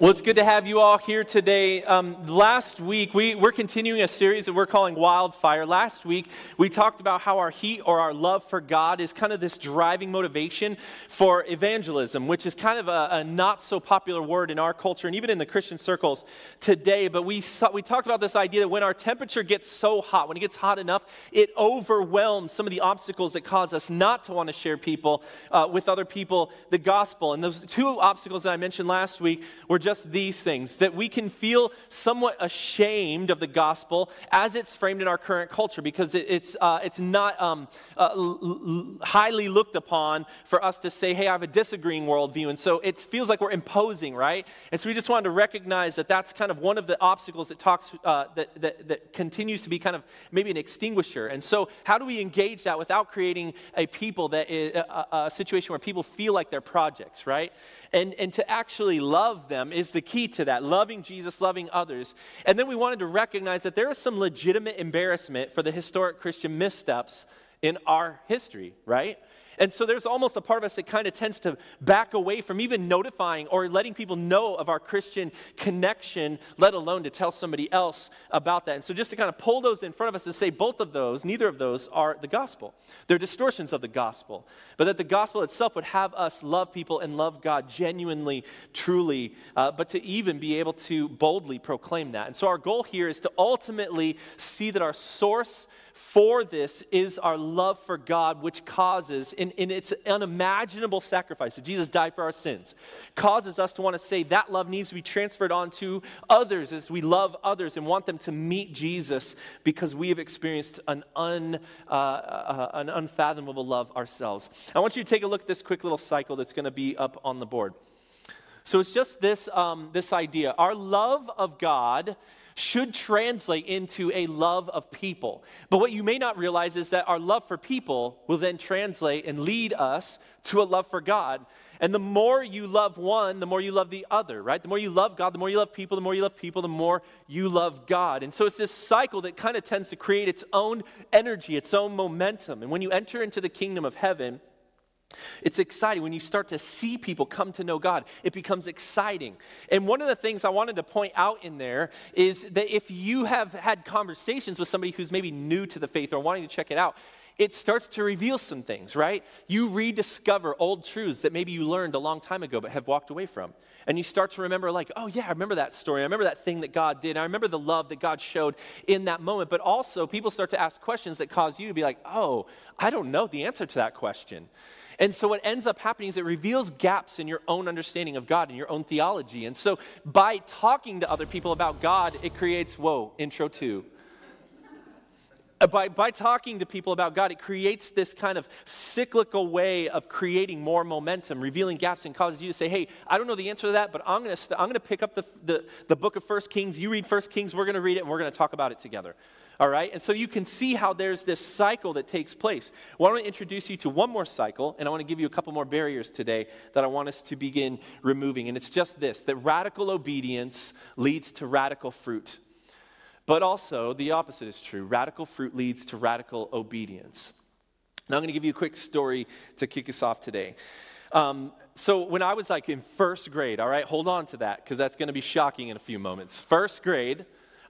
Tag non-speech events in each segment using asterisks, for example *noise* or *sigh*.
Well, it's good to have you all here today. Um, last week, we, we're continuing a series that we're calling Wildfire. Last week, we talked about how our heat or our love for God is kind of this driving motivation for evangelism, which is kind of a, a not so popular word in our culture and even in the Christian circles today. But we, saw, we talked about this idea that when our temperature gets so hot, when it gets hot enough, it overwhelms some of the obstacles that cause us not to want to share people uh, with other people the gospel. And those two obstacles that I mentioned last week were just just these things that we can feel somewhat ashamed of the gospel as it's framed in our current culture because it, it's, uh, it's not um, uh, l- highly looked upon for us to say, hey, I have a disagreeing worldview. And so it feels like we're imposing, right? And so we just wanted to recognize that that's kind of one of the obstacles that talks, uh, that, that, that continues to be kind of maybe an extinguisher. And so how do we engage that without creating a people that is a, a situation where people feel like they're projects, right? And, and to actually love them is the key to that loving Jesus, loving others. And then we wanted to recognize that there is some legitimate embarrassment for the historic Christian missteps in our history, right? And so there's almost a part of us that kind of tends to back away from even notifying or letting people know of our Christian connection, let alone to tell somebody else about that. And so just to kind of pull those in front of us and say both of those, neither of those are the gospel. They're distortions of the gospel. But that the gospel itself would have us love people and love God genuinely, truly, uh, but to even be able to boldly proclaim that. And so our goal here is to ultimately see that our source for this is our love for God, which causes, in, in its unimaginable sacrifice, that Jesus died for our sins, causes us to want to say that love needs to be transferred on to others as we love others and want them to meet Jesus because we have experienced an, un, uh, uh, an unfathomable love ourselves. I want you to take a look at this quick little cycle that's going to be up on the board. So it's just this, um, this idea. Our love of God should translate into a love of people. But what you may not realize is that our love for people will then translate and lead us to a love for God. And the more you love one, the more you love the other, right? The more you love God, the more you love people, the more you love people, the more you love God. And so it's this cycle that kind of tends to create its own energy, its own momentum. And when you enter into the kingdom of heaven, it's exciting when you start to see people come to know God. It becomes exciting. And one of the things I wanted to point out in there is that if you have had conversations with somebody who's maybe new to the faith or wanting to check it out, it starts to reveal some things, right? You rediscover old truths that maybe you learned a long time ago but have walked away from. And you start to remember, like, oh, yeah, I remember that story. I remember that thing that God did. I remember the love that God showed in that moment. But also, people start to ask questions that cause you to be like, oh, I don't know the answer to that question. And so what ends up happening is it reveals gaps in your own understanding of God and your own theology. And so by talking to other people about God, it creates, whoa, intro two. By, by talking to people about God, it creates this kind of cyclical way of creating more momentum, revealing gaps, and causes you to say, hey, I don't know the answer to that, but I'm going to st- I'm going to pick up the, the, the book of First Kings. You read First Kings, we're going to read it, and we're going to talk about it together. All right? And so you can see how there's this cycle that takes place. Well, I want to introduce you to one more cycle, and I want to give you a couple more barriers today that I want us to begin removing. And it's just this that radical obedience leads to radical fruit. But also, the opposite is true. Radical fruit leads to radical obedience. Now, I'm going to give you a quick story to kick us off today. Um, so, when I was like in first grade, all right, hold on to that because that's going to be shocking in a few moments. First grade,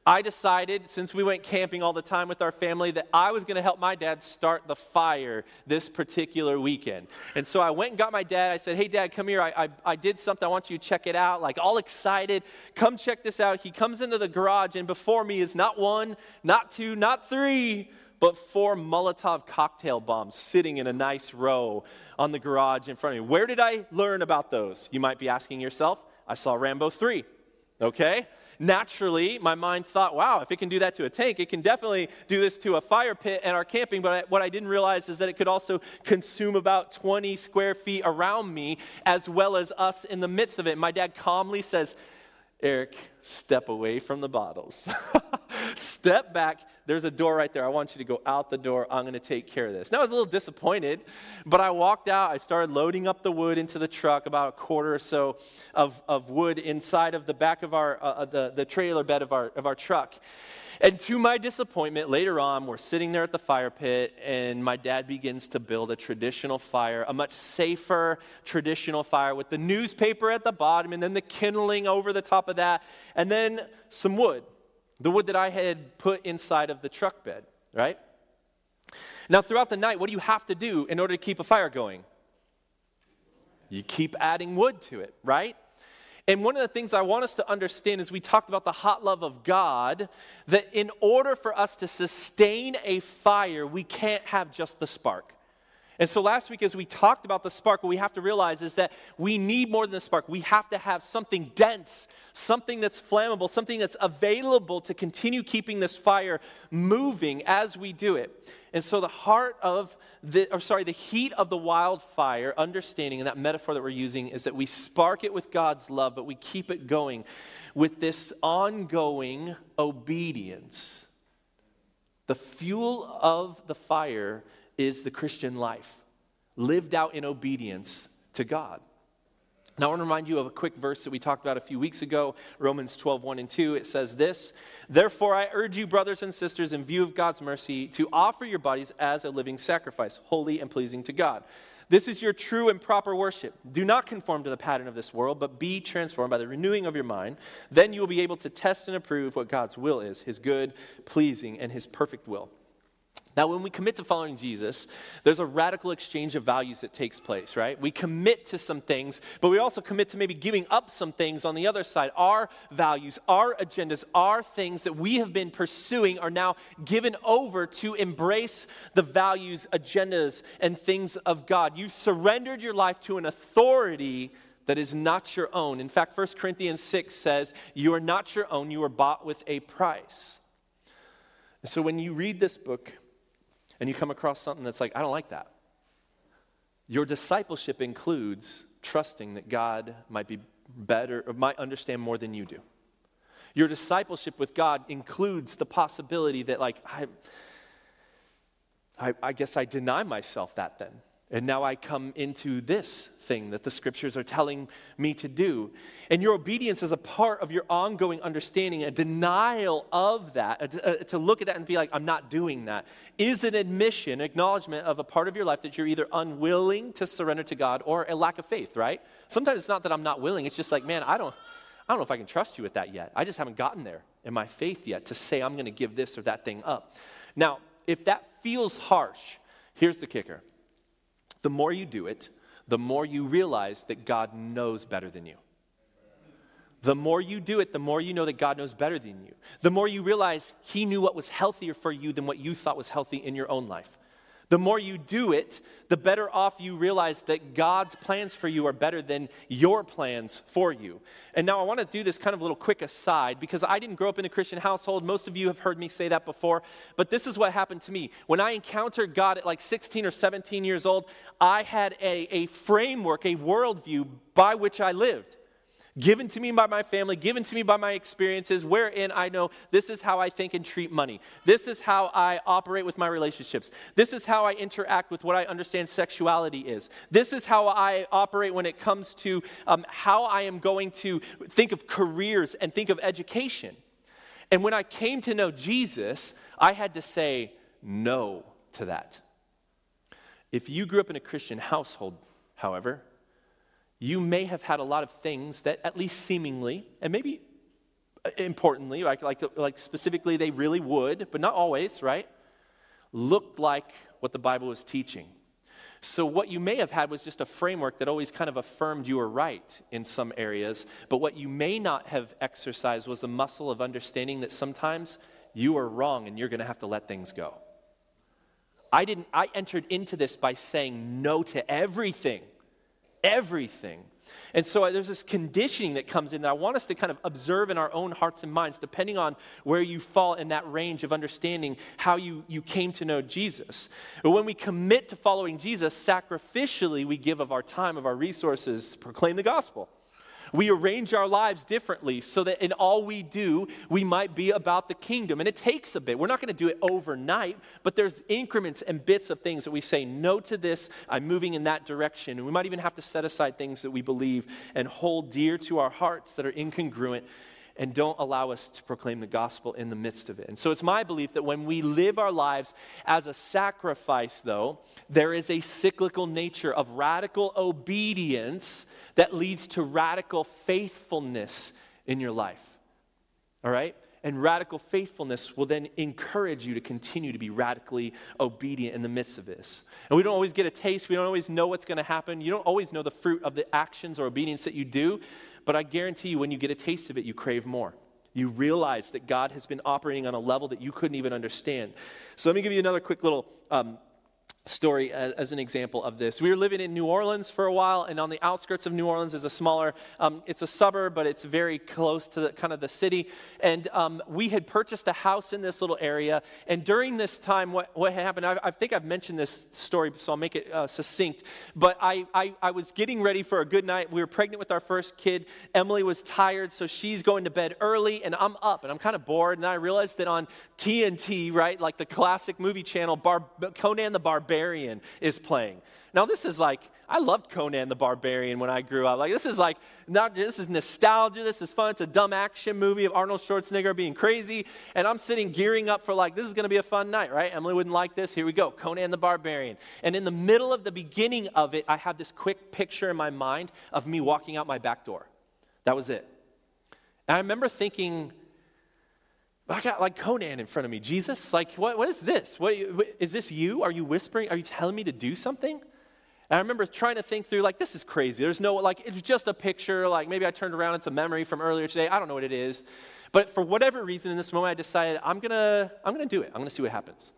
I decided, since we went camping all the time with our family, that I was going to help my dad start the fire this particular weekend. And so I went and got my dad. I said, Hey, dad, come here. I, I, I did something. I want you to check it out. Like, all excited. Come check this out. He comes into the garage, and before me is not one, not two, not three, but four Molotov cocktail bombs sitting in a nice row on the garage in front of me. Where did I learn about those? You might be asking yourself. I saw Rambo 3. Okay? Naturally, my mind thought, wow, if it can do that to a tank, it can definitely do this to a fire pit and our camping. But I, what I didn't realize is that it could also consume about 20 square feet around me, as well as us in the midst of it. My dad calmly says, Eric, step away from the bottles. *laughs* step back. There's a door right there. I want you to go out the door. I'm going to take care of this. Now, I was a little disappointed, but I walked out. I started loading up the wood into the truck, about a quarter or so of, of wood inside of the back of our, uh, uh the, the trailer bed of our, of our truck. And to my disappointment, later on, we're sitting there at the fire pit, and my dad begins to build a traditional fire, a much safer traditional fire with the newspaper at the bottom, and then the kindling over the top of that, and then some wood, the wood that I had put inside of the truck bed, right? Now, throughout the night, what do you have to do in order to keep a fire going? You keep adding wood to it, right? And one of the things I want us to understand is we talked about the hot love of God, that in order for us to sustain a fire, we can't have just the spark. And so last week, as we talked about the spark, what we have to realize is that we need more than the spark. We have to have something dense, something that's flammable, something that's available to continue keeping this fire moving as we do it. And so the heart of the, or sorry, the heat of the wildfire, understanding, and that metaphor that we're using is that we spark it with God's love, but we keep it going with this ongoing obedience. The fuel of the fire is the Christian life, lived out in obedience to God. Now, I want to remind you of a quick verse that we talked about a few weeks ago, Romans 12, 1 and 2. It says this Therefore, I urge you, brothers and sisters, in view of God's mercy, to offer your bodies as a living sacrifice, holy and pleasing to God. This is your true and proper worship. Do not conform to the pattern of this world, but be transformed by the renewing of your mind. Then you will be able to test and approve what God's will is, his good, pleasing, and his perfect will. Now, when we commit to following Jesus, there's a radical exchange of values that takes place, right? We commit to some things, but we also commit to maybe giving up some things on the other side. Our values, our agendas, our things that we have been pursuing are now given over to embrace the values, agendas, and things of God. You've surrendered your life to an authority that is not your own. In fact, 1 Corinthians 6 says, You are not your own, you are bought with a price. So when you read this book, and you come across something that's like, I don't like that. Your discipleship includes trusting that God might be better, or might understand more than you do. Your discipleship with God includes the possibility that, like, I, I, I guess I deny myself that then. And now I come into this thing that the scriptures are telling me to do. And your obedience is a part of your ongoing understanding, a denial of that, a, a, to look at that and be like, I'm not doing that, is an admission, acknowledgement of a part of your life that you're either unwilling to surrender to God or a lack of faith, right? Sometimes it's not that I'm not willing, it's just like, man, I don't, I don't know if I can trust you with that yet. I just haven't gotten there in my faith yet to say I'm going to give this or that thing up. Now, if that feels harsh, here's the kicker the more you do it, the more you realize that God knows better than you. The more you do it, the more you know that God knows better than you. The more you realize He knew what was healthier for you than what you thought was healthy in your own life. The more you do it, the better off you realize that God's plans for you are better than your plans for you. And now I want to do this kind of little quick aside because I didn't grow up in a Christian household. Most of you have heard me say that before. But this is what happened to me. When I encountered God at like 16 or 17 years old, I had a, a framework, a worldview by which I lived given to me by my family, given to me by my experiences, wherein I know this is how I think and treat money. This is how I operate with my relationships. This is how I interact with what I understand sexuality is. This is how I operate when it comes to um, how I am going to think of careers and think of education. And when I came to know Jesus, I had to say no to that. If you grew up in a Christian household, however, you may have had a lot of things that, at least seemingly, and maybe uh, importantly, like, like, like specifically they really would, but not always, right? Looked like what the Bible was teaching. So, what you may have had was just a framework that always kind of affirmed you were right in some areas, but what you may not have exercised was the muscle of understanding that sometimes you are wrong and you're going to have to let things go. I didn't, I entered into this by saying no to everything everything. And so uh, there's this conditioning that comes in that I want us to kind of observe in our own hearts and minds, depending on where you fall in that range of understanding how you, you came to know Jesus. But when we commit to following Jesus, sacrificially, we give of our time, of our resources proclaim the gospel. We arrange our lives differently so that in all we do, we might be about the kingdom. And it takes a bit. We're not going to do it overnight, but there's increments and bits of things that we say, no to this, I'm moving in that direction. And we might even have to set aside things that we believe and hold dear to our hearts that are incongruent and don't allow us to proclaim the gospel in the midst of it. And so it's my belief that when we live our lives as a sacrifice, though, there is a cyclical nature of radical obedience that leads to radical faithfulness in your life. All right? And radical faithfulness will then encourage you to continue to be radically obedient in the midst of this. And we don't always get a taste, we don't always know what's going to happen. You don't always know the fruit of the actions or obedience that you do, but I guarantee you, when you get a taste of it, you crave more. You realize that God has been operating on a level that you couldn't even understand. So, let me give you another quick little um, story as, as, an example of this. We were living in New Orleans for a while, and on the outskirts of New Orleans is a smaller, um, it's a suburb, but it's very close to the, kind of the city. And um, we had purchased a house in this little area. And during this time, what, what happened, I, I think I've mentioned this story, so I'll make it uh, succinct. But I, I, I was getting ready for a good night. We were pregnant with our first kid. Emily was tired, so she's going to bed early, and I'm up, and I'm kind of bored. And I realized that on TNT, right, like the classic movie channel, Bar- Conan the Barbarian, Barbarian is playing. Now, this is like, I loved Conan the Barbarian when I grew up. Like, this is like, not, this is nostalgia. This is fun. It's a dumb action movie of Arnold Schwarzenegger being crazy. And I'm sitting gearing up for, like, this is going to be a fun night, right? Emily wouldn't like this. Here we go Conan the Barbarian. And in the middle of the beginning of it, I have this quick picture in my mind of me walking out my back door. That was it. And I remember thinking, I got like Conan in front of me. Jesus, like, what, what is this? What, is this you? Are you whispering? Are you telling me to do something? And I remember trying to think through, like, this is crazy. There's no, like, it's just a picture. Like, maybe I turned around, it's a memory from earlier today. I don't know what it is. But for whatever reason, in this moment, I decided I'm going to I'm going to do it. I'm going to see what happens.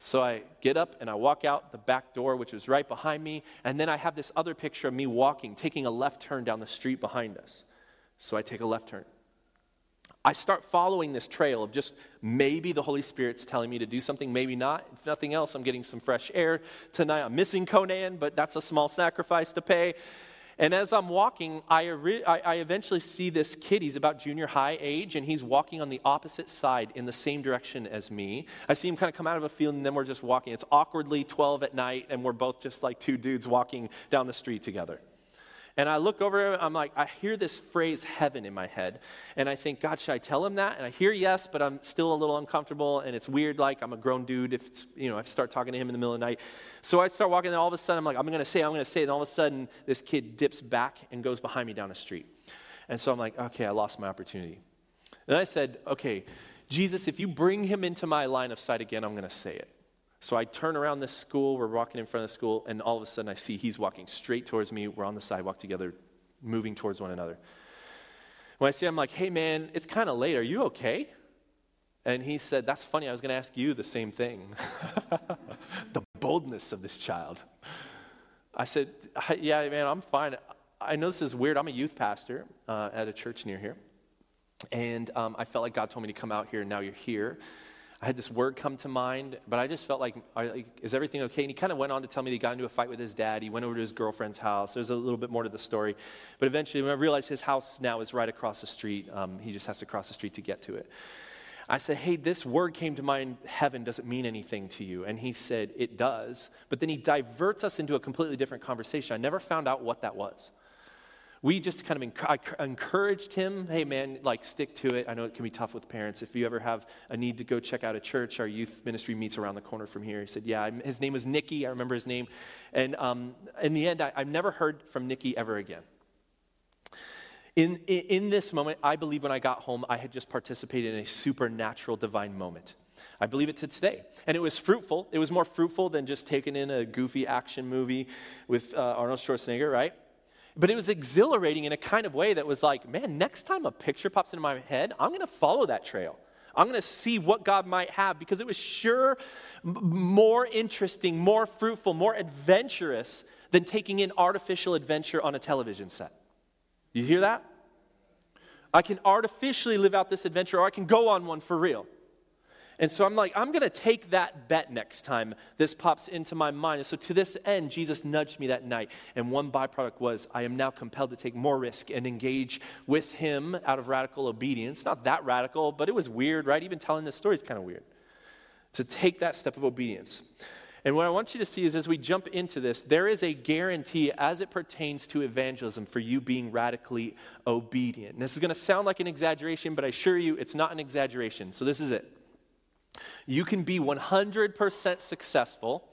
So I get up and I walk out the back door, which is right behind me. And then I have this other picture of me walking, taking a left turn down the street behind us. So I take a left turn. I start following this trail of just maybe the Holy Spirit's telling me to do something, maybe not. If nothing else, I'm getting some fresh air tonight. I'm missing Conan, but that's a small sacrifice to pay. And as I'm walking, I, I, eventually see this kid. He's about junior high age, and he's walking on the opposite side in the same direction as me. I see him kind of come out of a field, and then we're just walking. It's awkwardly 12 at night, and we're both just like two dudes walking down the street together. And I look over, him, I'm like, I hear this phrase heaven in my head. And I think, God, should I tell him that? And I hear yes, but I'm still a little uncomfortable. And it's weird, like I'm a grown dude if it's, you know, I start talking to him in the middle of the night. So I start walking, and all of a sudden I'm like, I'm going to say, I'm going to say. And all of a sudden, this kid dips back and goes behind me down the street. And so I'm like, okay, I lost my opportunity. And I said, okay, Jesus, if you bring him into my line of sight again, I'm going to say it. So I turn around this school, we're walking in front of the school, and all of a sudden I see he's walking straight towards me. We're on the sidewalk together, moving towards one another. When I see him, I'm like, hey man, it's kind of late. Are you okay? And he said, That's funny. I was going to ask you the same thing. *laughs* the boldness of this child. I said, Yeah, man, I'm fine. I know this is weird. I'm a youth pastor uh, at a church near here. And um, I felt like God told me to come out here, and now you're here. I had this word come to mind, but I just felt like, is everything okay? And he kind of went on to tell me he got into a fight with his dad. He went over to his girlfriend's house. There's a little bit more to the story. But eventually, when I realized his house now is right across the street, um, he just has to cross the street to get to it. I said, Hey, this word came to mind. Heaven doesn't mean anything to you. And he said, It does. But then he diverts us into a completely different conversation. I never found out what that was we just kind of enc- encouraged him hey man like stick to it. I know it can be tough with parents. If you ever have a need to go check out a church our youth ministry meets around the corner from here. He said yeah his name was nicky. I remember his name. And um, in the end I, have never heard from nicky ever again. In, in, in this moment i believe when i got home i had just participated in a supernatural divine moment. I believe it to today. And it was fruitful. It was more fruitful than just taking in a goofy action movie with uh, Arnold Schwarzenegger, right? But it was exhilarating in a kind of way that was like, man, next time a picture pops into my head, I'm going to follow that trail. I'm going to see what God might have because it was sure more interesting, more fruitful, more adventurous than taking in artificial adventure on a television set. You hear that? I can artificially live out this adventure or I can go on one for real. And so I'm like, I'm going to take that bet next time this pops into my mind. And so to this end, Jesus nudged me that night. And one byproduct was I am now compelled to take more risk and engage with him out of radical obedience. Not that radical, but it was weird, right? Even telling this story is kind of weird. To take that step of obedience. And what I want you to see is as we jump into this, there is a guarantee as it pertains to evangelism for you being radically obedient. And this is going to sound like an exaggeration, but I assure you it's not an exaggeration. So this is it. You can be 100% successful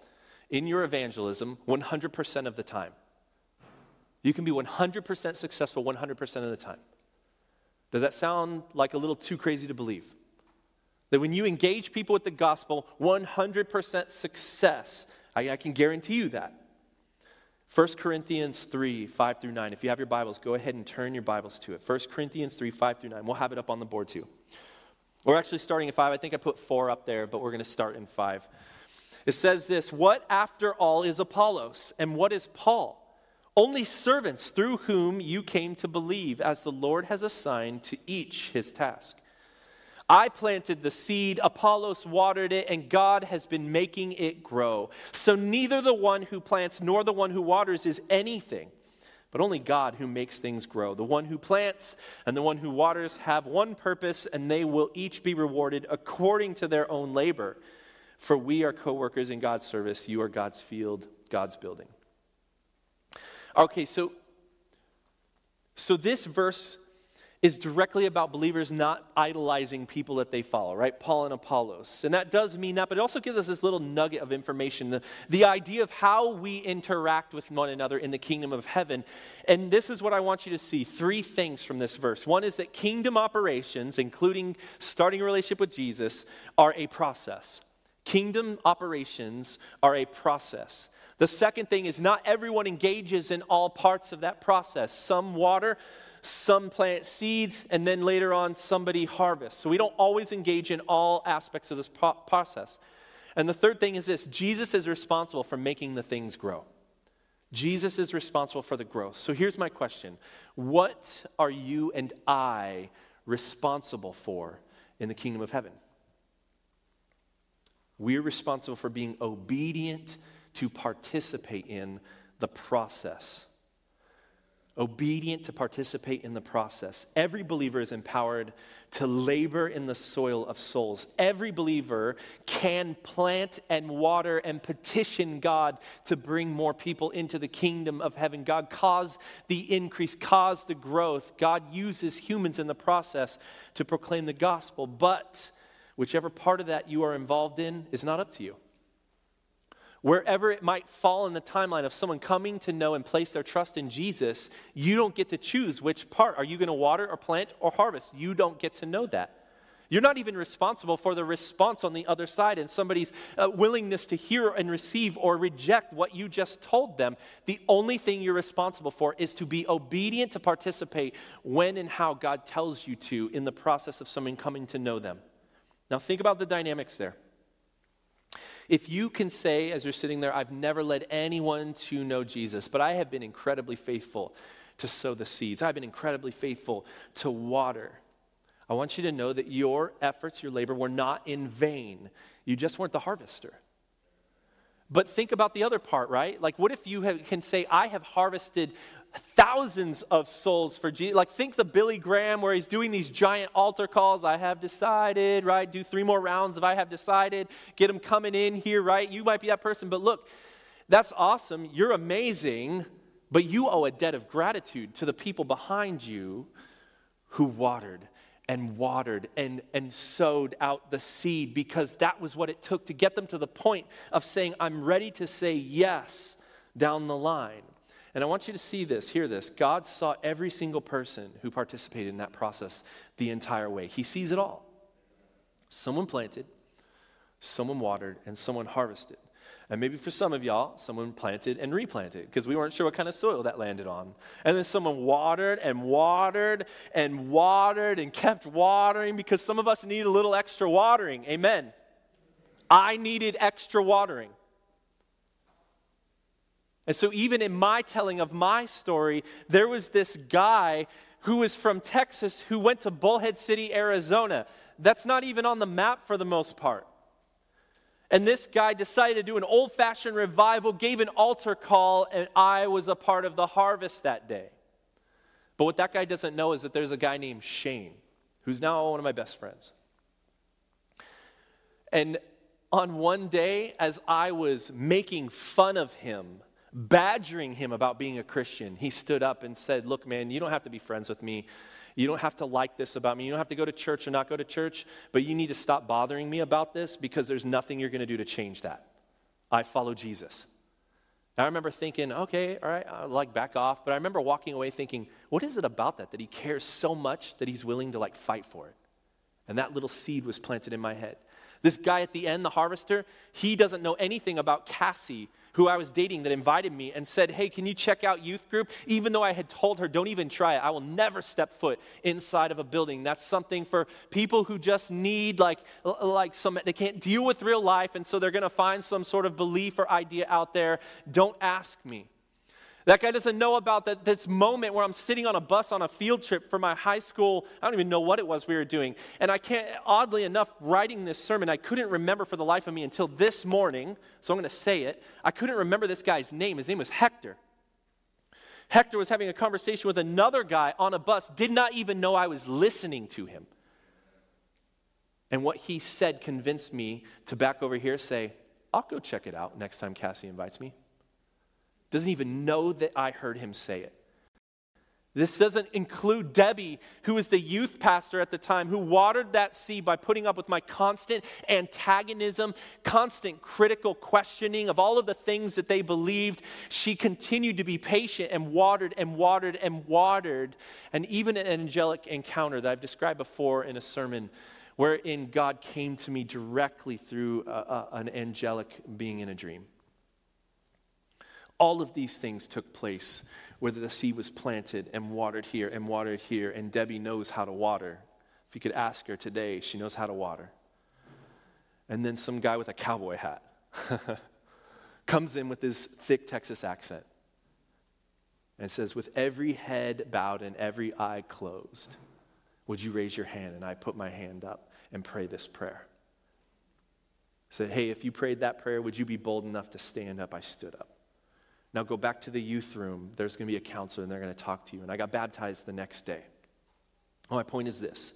in your evangelism 100% of the time. You can be 100% successful 100% of the time. Does that sound like a little too crazy to believe? That when you engage people with the gospel, 100% success. I, I, can guarantee you that. 1 Corinthians 3, 5 through 9. If you have your Bibles, go ahead and turn your Bibles to it. 1 Corinthians 3, 5 through 9. We'll have it up on the board too. We're actually starting at five. I think I put four up there, but we're going to start in five. It says this What after all is Apollos, and what is Paul? Only servants through whom you came to believe, as the Lord has assigned to each his task. I planted the seed, Apollos watered it, and God has been making it grow. So neither the one who plants nor the one who waters is anything but only God who makes things grow. The one who plants and the one who waters have one purpose, and they will each be rewarded according to their own labor. For we are co workers in God's service. You are God's field, God's building. Okay, so, so this verse is directly about believers not idolizing people that they follow, right? Paul and Apollos. And that does mean that, but it also gives us this little nugget of information the, the idea of how we interact with one another in the kingdom of heaven. And this is what I want you to see three things from this verse. One is that kingdom operations, including starting a relationship with Jesus, are a process. Kingdom operations are a process. The second thing is not everyone engages in all parts of that process. Some water, some plant seeds, and then later on somebody harvests. So we don't always engage in all aspects of this process. And the third thing is this Jesus is responsible for making the things grow. Jesus is responsible for the growth. So here's my question What are you and I responsible for in the kingdom of heaven? We're responsible for being obedient to participate in the process obedient to participate in the process. Every believer is empowered to labor in the soil of souls. Every believer can plant and water and petition God to bring more people into the kingdom of heaven. God cause the increase, cause the growth. God uses humans in the process to proclaim the gospel, but whichever part of that you are involved in is not up to you wherever it might fall in the timeline of someone coming to know and place their trust in Jesus, you don't get to choose which part. Are you going to water or plant or harvest? You don't get to know that. You're not even responsible for the response on the other side and somebody's uh, willingness to hear and receive or reject what you just told them. The only thing you're responsible for is to be obedient to participate when and how God tells you to in the process of someone coming to know them. Now, think about the dynamics there. If you can say, as you're sitting there, I've never led anyone to know Jesus, but I have been incredibly faithful to sow the seeds, I've been incredibly faithful to water. I want you to know that your efforts, your labor were not in vain. You just weren't the harvester. But think about the other part, right? Like, what if you have, can say, I have harvested thousands of souls for Jesus? Like, think the Billy Graham where he's doing these giant altar calls. I have decided, right? Do three more rounds if I have decided. Get them coming in here, right? You might be that person, but look, that's awesome. You're amazing, but you owe a debt of gratitude to the people behind you who watered and watered and, and sowed out the seed because that was what it took to get them to the point of saying, I'm ready to say yes down the line. And I want you to see this, hear this. God saw every single person who participated in that process the entire way. He sees it all. Someone planted, someone watered, and someone harvested. And maybe for some of y'all, someone planted and replanted because we weren't sure what kind of soil that landed on. And then someone watered and watered and watered and kept watering because some of us need a little extra watering. Amen. I needed extra watering. And so, even in my telling of my story, there was this guy who was from Texas who went to Bullhead City, Arizona. That's not even on the map for the most part. And this guy decided to do an old fashioned revival, gave an altar call, and I was a part of the harvest that day. But what that guy doesn't know is that there's a guy named Shane, who's now one of my best friends. And on one day, as I was making fun of him, badgering him about being a Christian, he stood up and said, Look, man, you don't have to be friends with me. You don't have to like this about me. You don't have to go to church or not go to church, but you need to stop bothering me about this because there's nothing you're going to do to change that. I follow Jesus. I remember thinking, okay, all right, I'll like back off. But I remember walking away thinking, what is it about that that he cares so much that he's willing to like fight for it? And that little seed was planted in my head. This guy at the end, the harvester, he doesn't know anything about Cassie, who I was dating, that invited me and said, Hey, can you check out youth group? Even though I had told her, Don't even try it. I will never step foot inside of a building. That's something for people who just need, like, like some, they can't deal with real life, and so they're going to find some sort of belief or idea out there. Don't ask me. That guy doesn't know about that, this moment where I'm sitting on a bus on a field trip for my high school. I don't even know what it was we were doing. And I can't, oddly enough, writing this sermon, I couldn't remember for the life of me until this morning. So I'm going to say it. I couldn't remember this guy's name. His name was Hector. Hector was having a conversation with another guy on a bus, did not even know I was listening to him. And what he said convinced me to back over here, say, I'll go check it out next time Cassie invites me doesn't even know that I heard him say it. This doesn't include Debbie, who was the youth pastor at the time, who watered that seed by putting up with my constant antagonism, constant critical questioning of all of the things that they believed. She continued to be patient and watered and watered and watered. And even an angelic encounter that I've described before in a sermon, wherein God came to me directly through a, a, an angelic being in a dream. All of these things took place where the seed was planted and watered here and watered here, and Debbie knows how to water. If you could ask her today, she knows how to water. And then some guy with a cowboy hat *laughs* comes in with his thick Texas accent and says, With every head bowed and every eye closed, would you raise your hand? And I put my hand up and pray this prayer. Said, Hey, if you prayed that prayer, would you be bold enough to stand up? I stood up. Now go back to the youth room. There's going to be a counselor and they're going to talk to you. And I got baptized the next day. Well, my point is this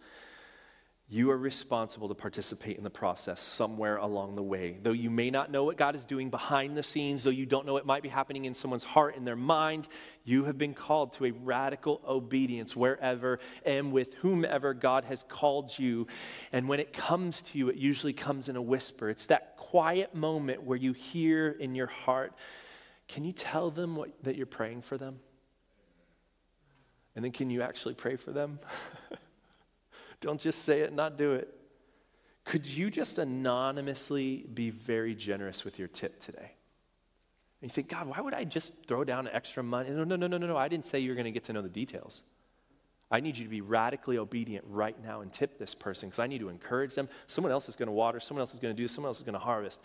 you are responsible to participate in the process somewhere along the way. Though you may not know what God is doing behind the scenes, though you don't know what might be happening in someone's heart and their mind, you have been called to a radical obedience wherever and with whomever God has called you. And when it comes to you, it usually comes in a whisper. It's that quiet moment where you hear in your heart, can you tell them what, that you're praying for them? And then can you actually pray for them? *laughs* Don't just say it, not do it. Could you just anonymously be very generous with your tip today? And you think, God, why would I just throw down extra money? No, no, no, no, no, no. I didn't say you were going to get to know the details. I need you to be radically obedient right now and tip this person because I need to encourage them. Someone else is going to water, someone else is going to do, someone else is going to harvest.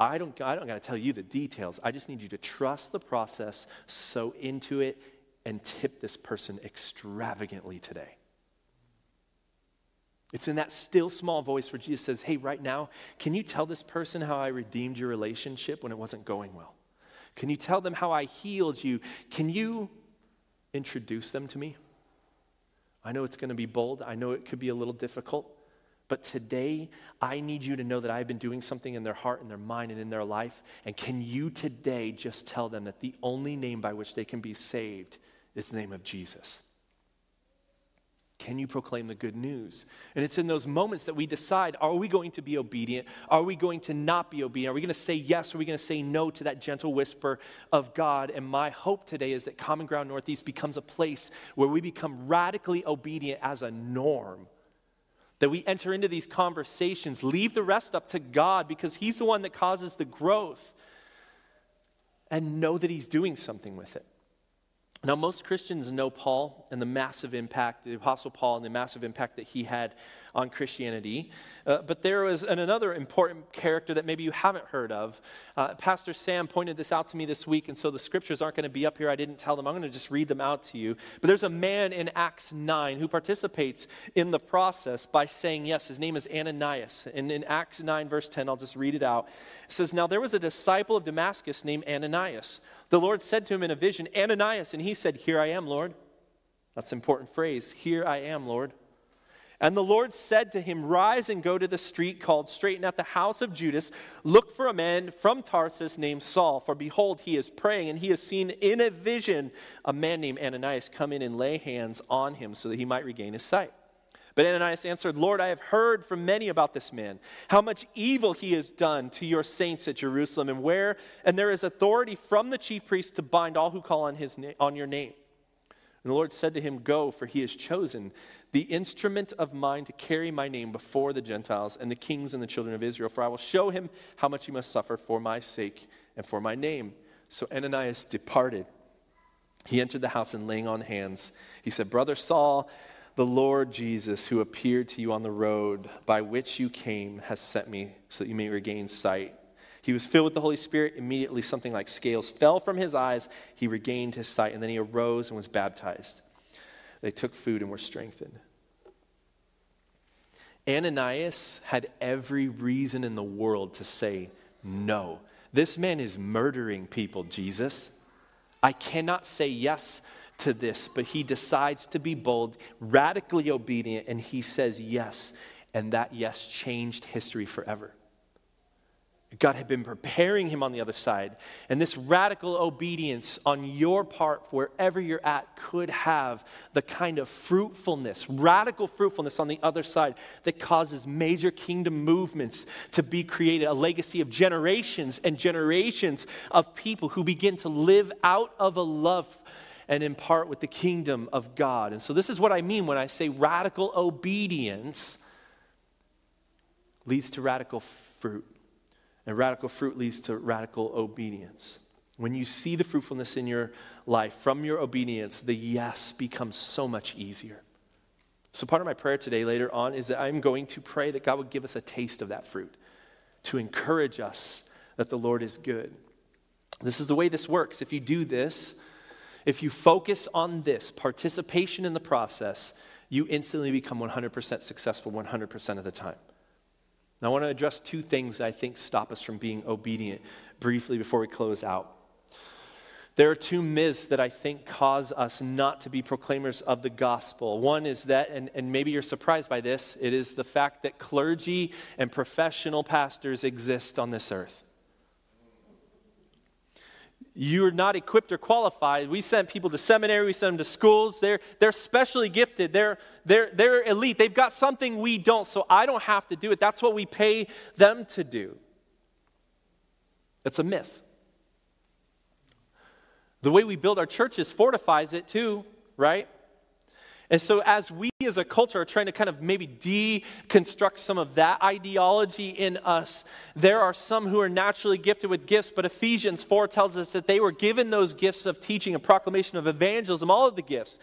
I don't, I don't got to tell you the details. I just need you to trust the process, sow into it, and tip this person extravagantly today. It's in that still small voice where Jesus says, Hey, right now, can you tell this person how I redeemed your relationship when it wasn't going well? Can you tell them how I healed you? Can you introduce them to me? I know it's going to be bold. I know it could be a little difficult. But today, I need you to know that I've been doing something in their heart and their mind and in their life. And can you today just tell them that the only name by which they can be saved is the name of Jesus? Can you proclaim the good news? And it's in those moments that we decide are we going to be obedient? Are we going to not be obedient? Are we going to say yes? Or are we going to say no to that gentle whisper of God? And my hope today is that Common Ground Northeast becomes a place where we become radically obedient as a norm that we enter into these conversations, leave the rest up to God because He's the one that causes the growth, and know that He's doing something with it. Now, most Christians know Paul and the massive impact, the Apostle Paul, and the massive impact that he had on Christianity. Uh, but there was an, another important character that maybe you haven't heard of. Uh, Pastor Sam pointed this out to me this week, and so the scriptures aren't going to be up here. I didn't tell them. I'm going to just read them out to you. But there's a man in Acts 9 who participates in the process by saying yes. His name is Ananias. And in Acts 9, verse 10, I'll just read it out. It says, Now there was a disciple of Damascus named Ananias. The Lord said to him in a vision, Ananias, and he said, Here I am, Lord. That's an important phrase. Here I am, Lord. And the Lord said to him, Rise and go to the street called Straight, and at the house of Judas, look for a man from Tarsus named Saul. For behold, he is praying, and he has seen in a vision a man named Ananias come in and lay hands on him so that he might regain his sight. But Ananias answered, Lord, I have heard from many about this man, how much evil he has done to your saints at Jerusalem, and where, and there is authority from the chief priest to bind all who call on, his na- on your name. And the Lord said to him, Go, for he has chosen the instrument of mine to carry my name before the Gentiles and the kings and the children of Israel, for I will show him how much he must suffer for my sake and for my name. So Ananias departed. He entered the house and laying on hands, he said, Brother Saul, the Lord Jesus, who appeared to you on the road by which you came, has sent me so that you may regain sight. He was filled with the Holy Spirit. Immediately, something like scales fell from his eyes. He regained his sight, and then he arose and was baptized. They took food and were strengthened. Ananias had every reason in the world to say, No, this man is murdering people, Jesus. I cannot say yes to this, but he decides to be bold, radically obedient, and he says yes. And that yes changed history forever. God had been preparing him on the other side. And this radical obedience on your part, wherever you're at, could have the kind of fruitfulness, radical fruitfulness on the other side that causes major kingdom movements to be created, a legacy of generations and generations of people who begin to live out of a love and in part with the kingdom of God. And so, this is what I mean when I say radical obedience leads to radical fruit. And radical fruit leads to radical obedience. When you see the fruitfulness in your life from your obedience, the yes becomes so much easier. So, part of my prayer today, later on, is that I'm going to pray that God would give us a taste of that fruit, to encourage us that the Lord is good. This is the way this works. If you do this, if you focus on this, participation in the process, you instantly become 100% successful 100% of the time. Now, I want to address two things that I think stop us from being obedient briefly before we close out. There are two myths that I think cause us not to be proclaimers of the gospel. One is that, and, and maybe you're surprised by this, it is the fact that clergy and professional pastors exist on this earth you're not equipped or qualified. We send people to seminary, we send them to schools. They're, they're specially gifted, they're, they're, they're elite. They've got something we don't, so I don't have to do it. That's what we pay them to do. It's a myth. The way we build our churches fortifies it too, right? And so, as we as a culture are trying to kind of maybe deconstruct some of that ideology in us, there are some who are naturally gifted with gifts, but Ephesians 4 tells us that they were given those gifts of teaching and proclamation of evangelism, all of the gifts,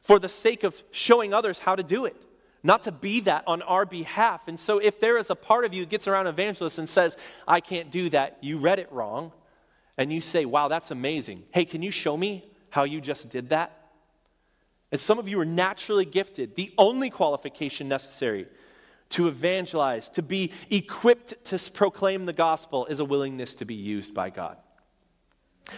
for the sake of showing others how to do it, not to be that on our behalf. And so, if there is a part of you that gets around evangelists and says, I can't do that, you read it wrong, and you say, Wow, that's amazing. Hey, can you show me how you just did that? And some of you are naturally gifted. The only qualification necessary to evangelize, to be equipped to proclaim the gospel, is a willingness to be used by God.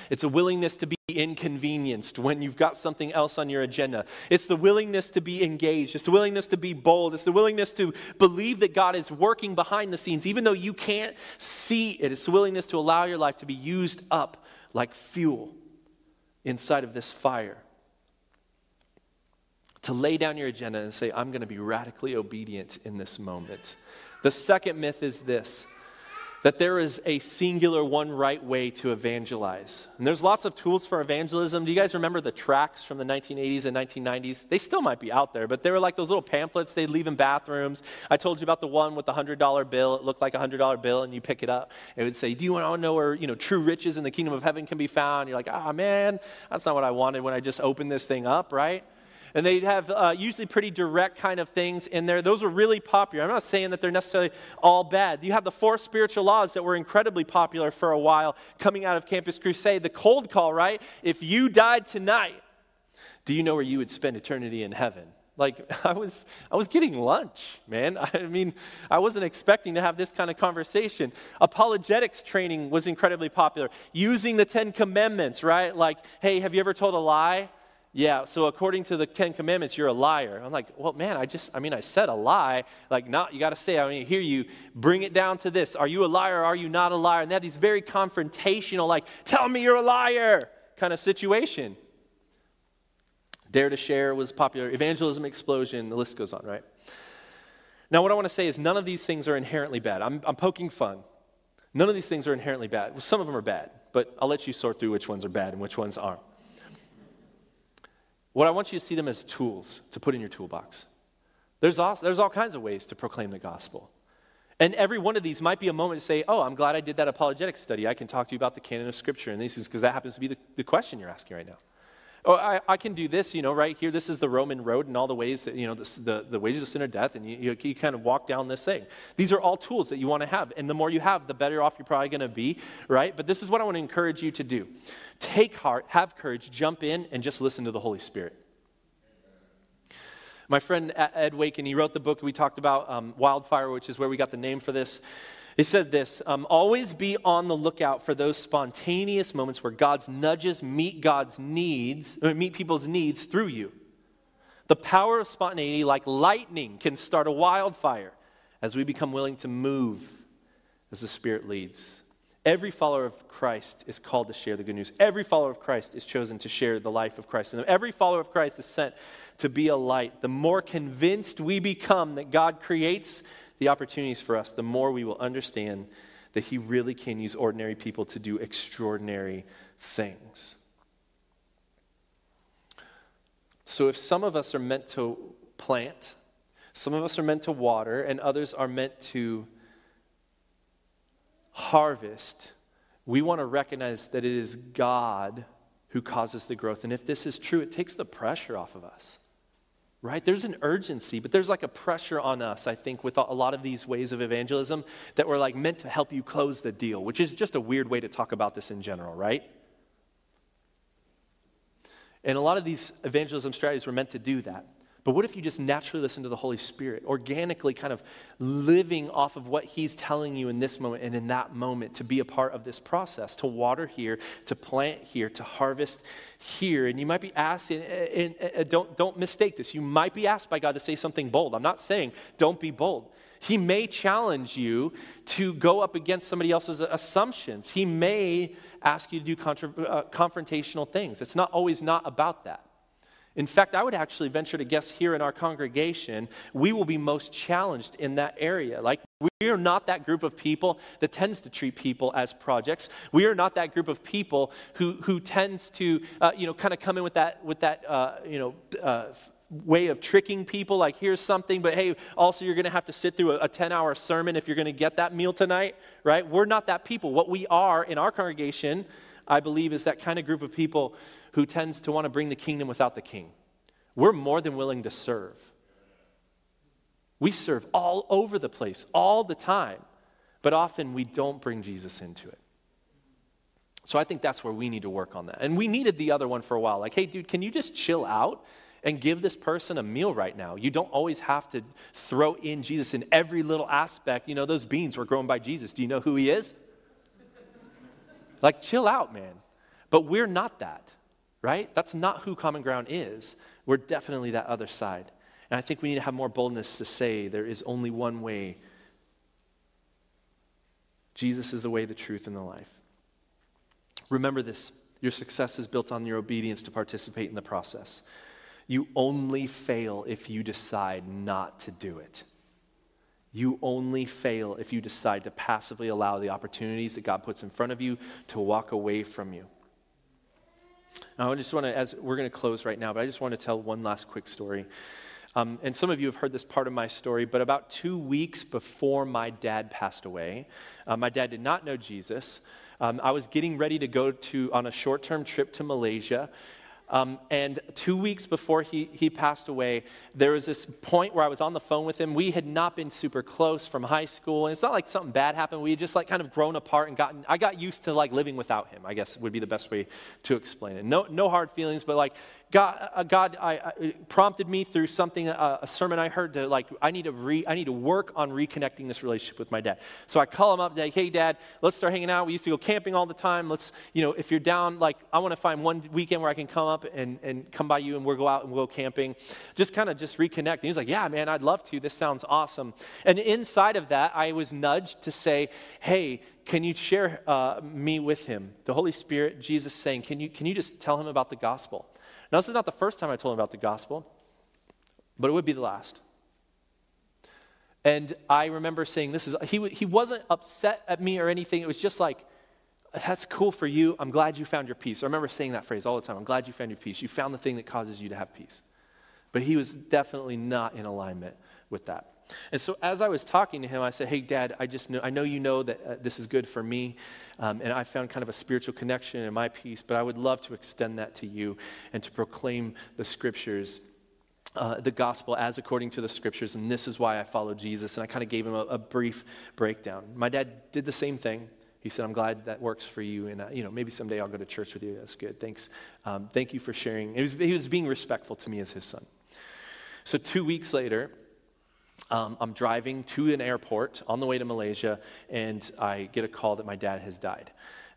It's a willingness to be inconvenienced when you've got something else on your agenda. It's the willingness to be engaged. It's the willingness to be bold. It's the willingness to believe that God is working behind the scenes, even though you can't see it. It's the willingness to allow your life to be used up like fuel inside of this fire to lay down your agenda and say, I'm going to be radically obedient in this moment. The second myth is this that there is a singular one right way to evangelize. And there's lots of tools for evangelism. Do you guys remember the tracts from the 1980s and 1990s? They still might be out there, but they were like those little pamphlets they'd leave in bathrooms. I told you about the one with the $100 bill. It looked like a $100 bill, and you pick it up. It would say, Do you want to know where you know, true riches in the kingdom of heaven can be found? You're like, Ah, man, that's not what I wanted when I just opened this thing up, right? And they'd have uh, usually pretty direct kind of things in there. Those were really popular. I'm not saying that they're necessarily all bad. You have the four spiritual laws that were incredibly popular for a while coming out of Campus Crusade. The cold call, right? If you died tonight, do you know where you would spend eternity in heaven? Like *laughs* I was I was getting lunch, man. *laughs* I mean, I wasn't expecting to have this kind of conversation. Apologetics training was incredibly popular. Using the 10 commandments, right? Like, hey, have you ever told a lie? Yeah, so according to the Ten Commandments, you're a liar. I'm like, well, man, I just, I mean, I said a lie. Like, not, you got to say, I mean, hear you bring it down to this. Are you a liar are you not a liar? And they have these very confrontational, like, tell me you're a liar kind of situation. Dare to share was popular. Evangelism explosion, the list goes on, right? Now, what I want to say is none of these things are inherently bad. I'm, I'm poking fun. None of these things are inherently bad. Well, some of them are bad, but I'll let you sort through which ones are bad and which ones aren't. What I want you to see them as tools to put in your toolbox. There's all, there's all kinds of ways to proclaim the gospel. And every one of these might be a moment to say, Oh, I'm glad I did that apologetic study. I can talk to you about the canon of Scripture and these things, because that happens to be the, the question you're asking right now. Oh, I, I, can do this, you know, right here. This is the Roman road and all the ways that, you know, this, the, the wages of sin are death, and you, you, you kind of walk down this thing. These are all tools that you want to have. And the more you have, the better off you're probably going to be, right? But this is what I want to encourage you to do take heart, have courage, jump in, and just listen to the Holy Spirit. My friend Ed Waken, he wrote the book we talked about, um, Wildfire, which is where we got the name for this. He said this um, Always be on the lookout for those spontaneous moments where God's nudges meet God's needs, or meet people's needs through you. The power of spontaneity, like lightning, can start a wildfire as we become willing to move as the Spirit leads. Every follower of Christ is called to share the good news. Every follower of Christ is chosen to share the life of Christ. And every follower of Christ is sent to be a light. The more convinced we become that God creates the opportunities for us, the more we will understand that He really can use ordinary people to do extraordinary things. So, if some of us are meant to plant, some of us are meant to water, and others are meant to harvest, we want to recognize that it is God who causes the growth. And if this is true, it takes the pressure off of us. Right? There's an urgency, but there's like a pressure on us, I think, with a lot of these ways of evangelism that we're like meant to help you close the deal, which is just a weird way to talk about this in general, right? And a lot of these evangelism strategies were meant to do that. But what if you just naturally listen to the Holy Spirit, organically kind of living off of what He's telling you in this moment and in that moment to be a part of this process, to water here, to plant here, to harvest here? And you might be asked, and, and, and don't, don't mistake this, you might be asked by God to say something bold. I'm not saying don't be bold. He may challenge you to go up against somebody else's assumptions. He may ask you to do contra- uh, confrontational things. It's not always not about that. In fact, I would actually venture to guess here in our congregation, we will be most challenged in that area. Like, we are not that group of people that tends to treat people as projects. We are not that group of people who, who tends to, uh, you know, kind of come in with that, with that uh, you know, uh, way of tricking people like here's something but hey also you're going to have to sit through a 10 hour sermon if you're going to get that meal tonight right we're not that people what we are in our congregation i believe is that kind of group of people who tends to want to bring the kingdom without the king. We're more than willing to serve. We serve all over the place, all the time, but often we don't bring Jesus into it. So I think that's where we need to work on that. And we needed the other one for a while. Like, hey, dude, can you just chill out and give this person a meal right now? You don't always have to throw in Jesus in every little aspect. You know, those beans were grown by Jesus. Do you know who he is? like, chill out, man. But we're not that right? That's not who Common Ground is. We're definitely that other side. And I think we need to have more boldness to say there is only one way. Jesus is the way, the truth, and the life. Remember this your success is built on your obedience to participate in the process. You only fail if you decide not to do it. You only fail if you decide to passively allow the opportunities that God puts in front of you to walk away from you. Now, I just want to, as we're going to close right now, but I just want to tell one last quick story. Um, and some of you have heard this part of my story, but about two weeks before my dad passed away, uh, my dad did not know Jesus. Um, I was getting ready to go to on a short-term trip to Malaysia. Um, and two weeks before he, he passed away, there was this point where I was on the phone with him. We had not been super close from high school. And it's not like something bad happened. We had just like kind of grown apart and gotten, I got used to like living without him, I guess would be the best way to explain it. No, no hard feelings, but like God, uh, God I, I, prompted me through something, uh, a sermon I heard to like, I need to, re, I need to work on reconnecting this relationship with my dad. So I call him up, like, hey, dad, let's start hanging out. We used to go camping all the time. Let's, you know, if you're down, like, I want to find one weekend where I can come up and, and come by you and we'll go out and we'll go camping. Just kind of just reconnect. And he's like, yeah, man, I'd love to. This sounds awesome. And inside of that, I was nudged to say, hey, can you share uh, me with him? The Holy Spirit, Jesus saying, can you, can you just tell him about the gospel? Now, this is not the first time I told him about the gospel, but it would be the last. And I remember saying, This is, he, he wasn't upset at me or anything. It was just like, That's cool for you. I'm glad you found your peace. I remember saying that phrase all the time. I'm glad you found your peace. You found the thing that causes you to have peace. But he was definitely not in alignment with that. And so as I was talking to him, I said, Hey, Dad, I just know, I know you know that uh, this is good for me. Um, and I found kind of a spiritual connection in my peace, but I would love to extend that to you and to proclaim the scriptures. Uh, the gospel as according to the scriptures, and this is why I follow Jesus. And I kind of gave him a, a, brief breakdown. My dad did the same thing. He said, "I'm glad that works for you, and uh, you know maybe someday I'll go to church with you. That's good. Thanks. Um, thank you for sharing." Was, he was being respectful to me as his son. So two weeks later, um, I'm driving to an airport on the way to Malaysia, and I get a call that my dad has died.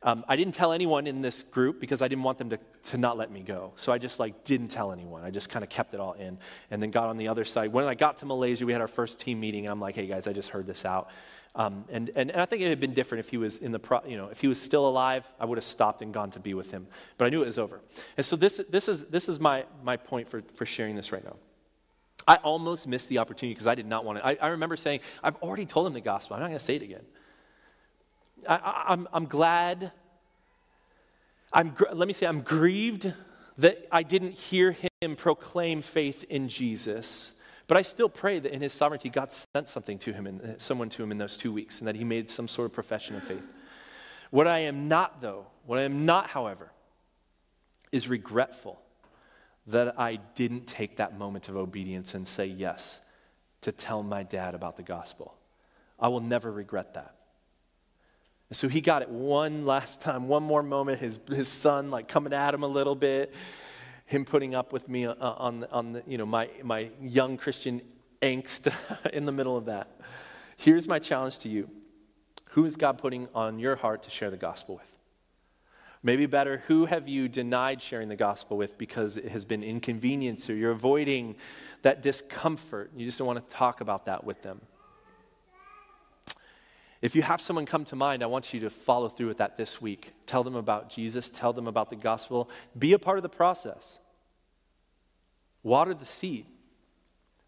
Um, I didn't tell anyone in this group because I didn't want them to, to not let me go. So I just like didn't tell anyone. I just kind of kept it all in, and then got on the other side. When I got to Malaysia, we had our first team meeting, and I'm like, "Hey guys, I just heard this out." Um, and, and, and, I think it had been different if he was in the, pro, you know, if he was still alive, I would have stopped and gone to be with him. But I knew it was over. And so this, this is, this is my, my point for, for sharing this right now. I almost missed the opportunity because I did not want to. I, I, remember saying, I've already told him the gospel. I'm not going to say it again. I, am I'm, I'm glad. I'm, let me say, I'm grieved that I didn't hear him proclaim faith in Jesus. But I still pray that in his sovereignty, God sent something to him, and uh, someone to him in those two weeks, and that he made some sort of profession of faith. What I am not, though, what I am not, however, is regretful that I didn't take that moment of obedience and say yes to tell my dad about the gospel. I will never regret that. And so he got it one last time, one more moment, his, his son like coming at him a little bit, him putting up with me uh, on, on the, you know, my, my young Christian angst *laughs* in the middle of that. Here's my challenge to you. Who is God putting on your heart to share the gospel with? Maybe better, who have you denied sharing the gospel with because it has been inconvenience or you're avoiding that discomfort? You just don't want to talk about that with them. If you have someone come to mind, I want you to follow through with that this week. Tell them about Jesus, tell them about the gospel, be a part of the process. Water the seed,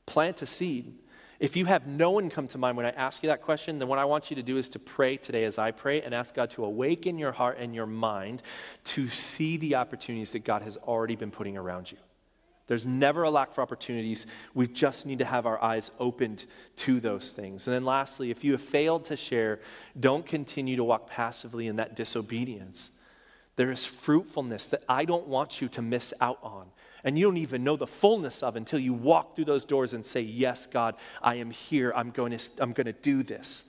plant a seed. If you have no one come to mind when I ask you that question, then what I want you to do is to pray today as I pray and ask God to awaken your heart and your mind to see the opportunities that God has already been putting around you. There's never a lack for opportunities. We just need to have our eyes opened to those things. And then, lastly, if you have failed to share, don't continue to walk passively in that disobedience. There is fruitfulness that I don't want you to miss out on and you don't even know the fullness of until you walk through those doors and say, Yes, God, I am here. I'm going to, I'm going to do this.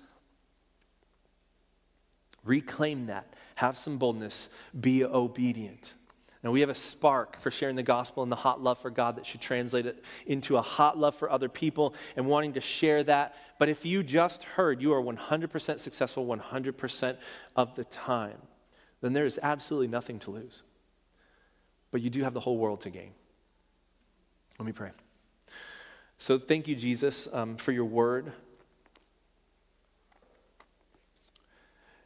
Reclaim that. Have some boldness. Be obedient. Now, we have a spark for sharing the gospel and the hot love for God that should translate it into a hot love for other people and wanting to share that. But if you just heard you are 100% successful 100% of the time, then there is absolutely nothing to lose. But you do have the whole world to gain. Let me pray. So, thank you, Jesus, um, for your word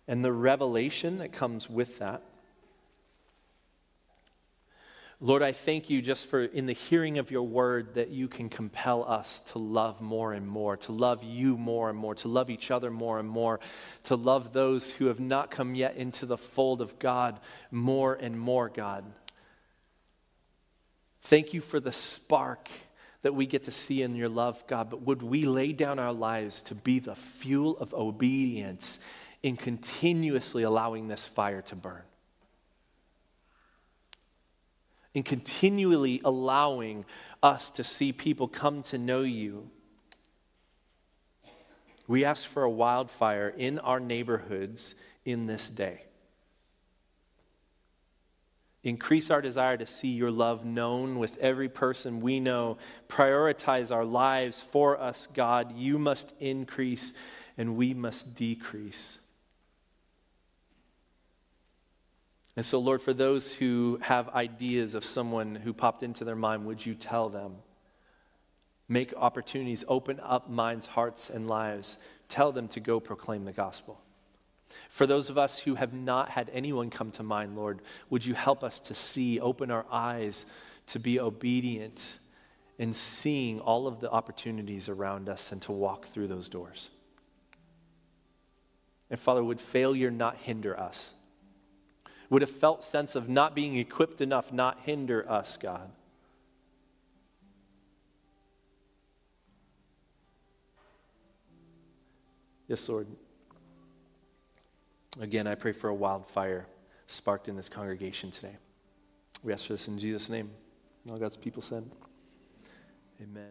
and the revelation that comes with that. Lord, I thank you just for in the hearing of your word that you can compel us to love more and more, to love you more and more, to love each other more and more, to love those who have not come yet into the fold of God more and more, God. Thank you for the spark that we get to see in your love, God, but would we lay down our lives to be the fuel of obedience in continuously allowing this fire to burn? In continually allowing us to see people come to know you. We ask for a wildfire in our neighborhoods in this day. Increase our desire to see your love known with every person we know. Prioritize our lives for us, God. You must increase and we must decrease. And so, Lord, for those who have ideas of someone who popped into their mind, would you tell them? Make opportunities, open up minds, hearts, and lives. Tell them to go proclaim the gospel. For those of us who have not had anyone come to mind, Lord, would you help us to see, open our eyes to be obedient in seeing all of the opportunities around us and to walk through those doors? And Father, would failure not hinder us? Would a felt sense of not being equipped enough not hinder us, God? Yes, Lord. Again, I pray for a wildfire sparked in this congregation today. We ask for this in Jesus' name. And all God's people said, Amen.